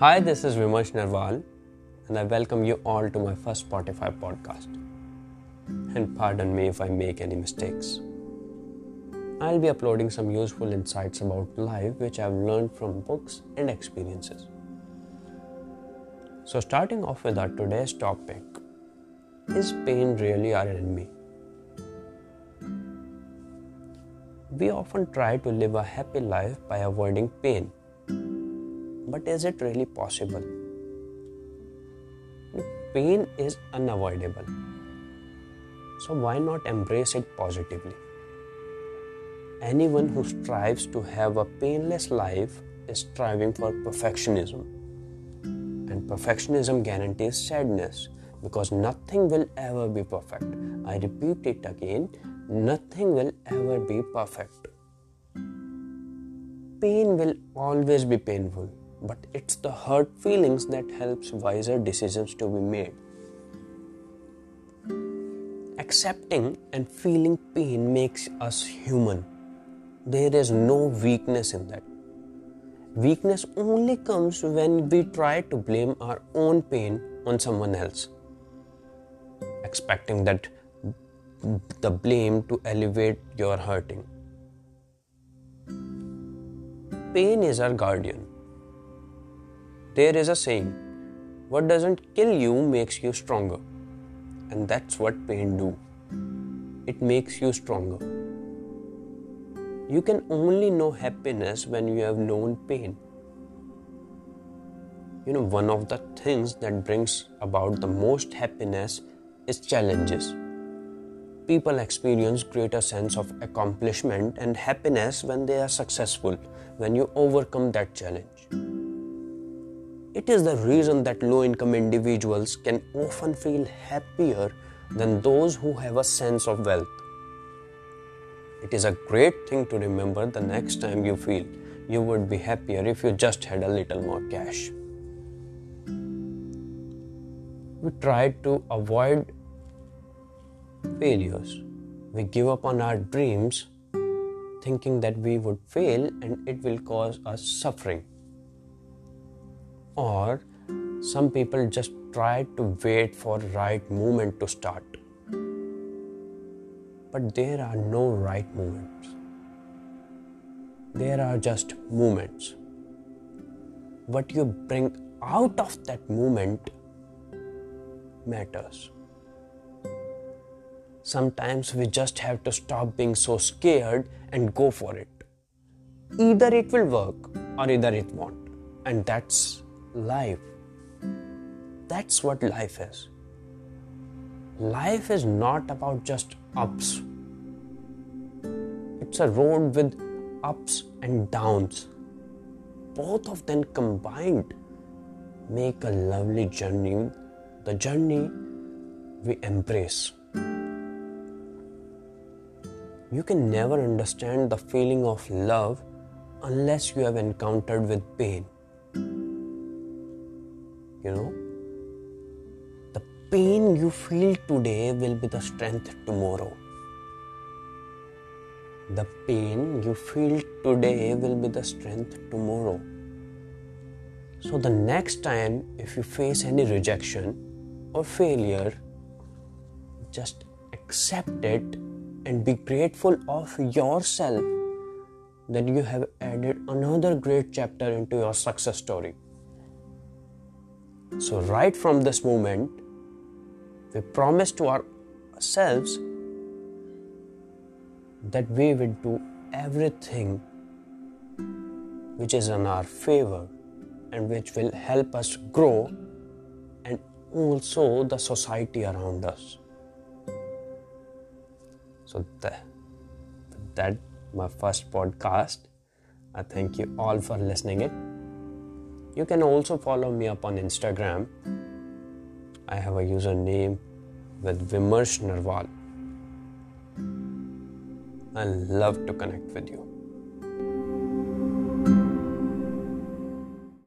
Hi, this is Vimarsh Narwal, and I welcome you all to my first Spotify podcast. And pardon me if I make any mistakes. I'll be uploading some useful insights about life which I've learned from books and experiences. So, starting off with our today's topic is pain really our enemy? We often try to live a happy life by avoiding pain. But is it really possible? Pain is unavoidable. So why not embrace it positively? Anyone who strives to have a painless life is striving for perfectionism. And perfectionism guarantees sadness because nothing will ever be perfect. I repeat it again nothing will ever be perfect. Pain will always be painful, but it's the hurt feelings that helps wiser decisions to be made. Accepting and feeling pain makes us human. There is no weakness in that. Weakness only comes when we try to blame our own pain on someone else, expecting that the blame to elevate your hurting. Pain is our guardian. There is a saying, what doesn't kill you makes you stronger. And that's what pain do. It makes you stronger. You can only know happiness when you have known pain. You know, one of the things that brings about the most happiness is challenges People experience greater sense of accomplishment and happiness when they are successful, when you overcome that challenge. It is the reason that low income individuals can often feel happier than those who have a sense of wealth. It is a great thing to remember the next time you feel you would be happier if you just had a little more cash. We try to avoid failures. We give up on our dreams thinking that we would fail and it will cause us suffering. Or some people just try to wait for right moment to start. But there are no right moments. There are just moments. What you bring out of that moment matters. Sometimes we just have to stop being so scared and go for it. Either it will work or either it won't. And that's life. That's what life is. Life is not about just ups, it's a road with ups and downs. Both of them combined make a lovely journey, the journey we embrace. You can never understand the feeling of love unless you have encountered with pain. You know, the pain you feel today will be the strength tomorrow. The pain you feel today will be the strength tomorrow. So, the next time if you face any rejection or failure, just accept it and be grateful of yourself that you have added another great chapter into your success story. So, right from this moment, we promise to ourselves that we will do everything which is in our favor and which will help us grow and also the society around us. So that, that my first podcast. I thank you all for listening it. You can also follow me up on Instagram. I have a username with Vimarsh Narwal. I love to connect with you.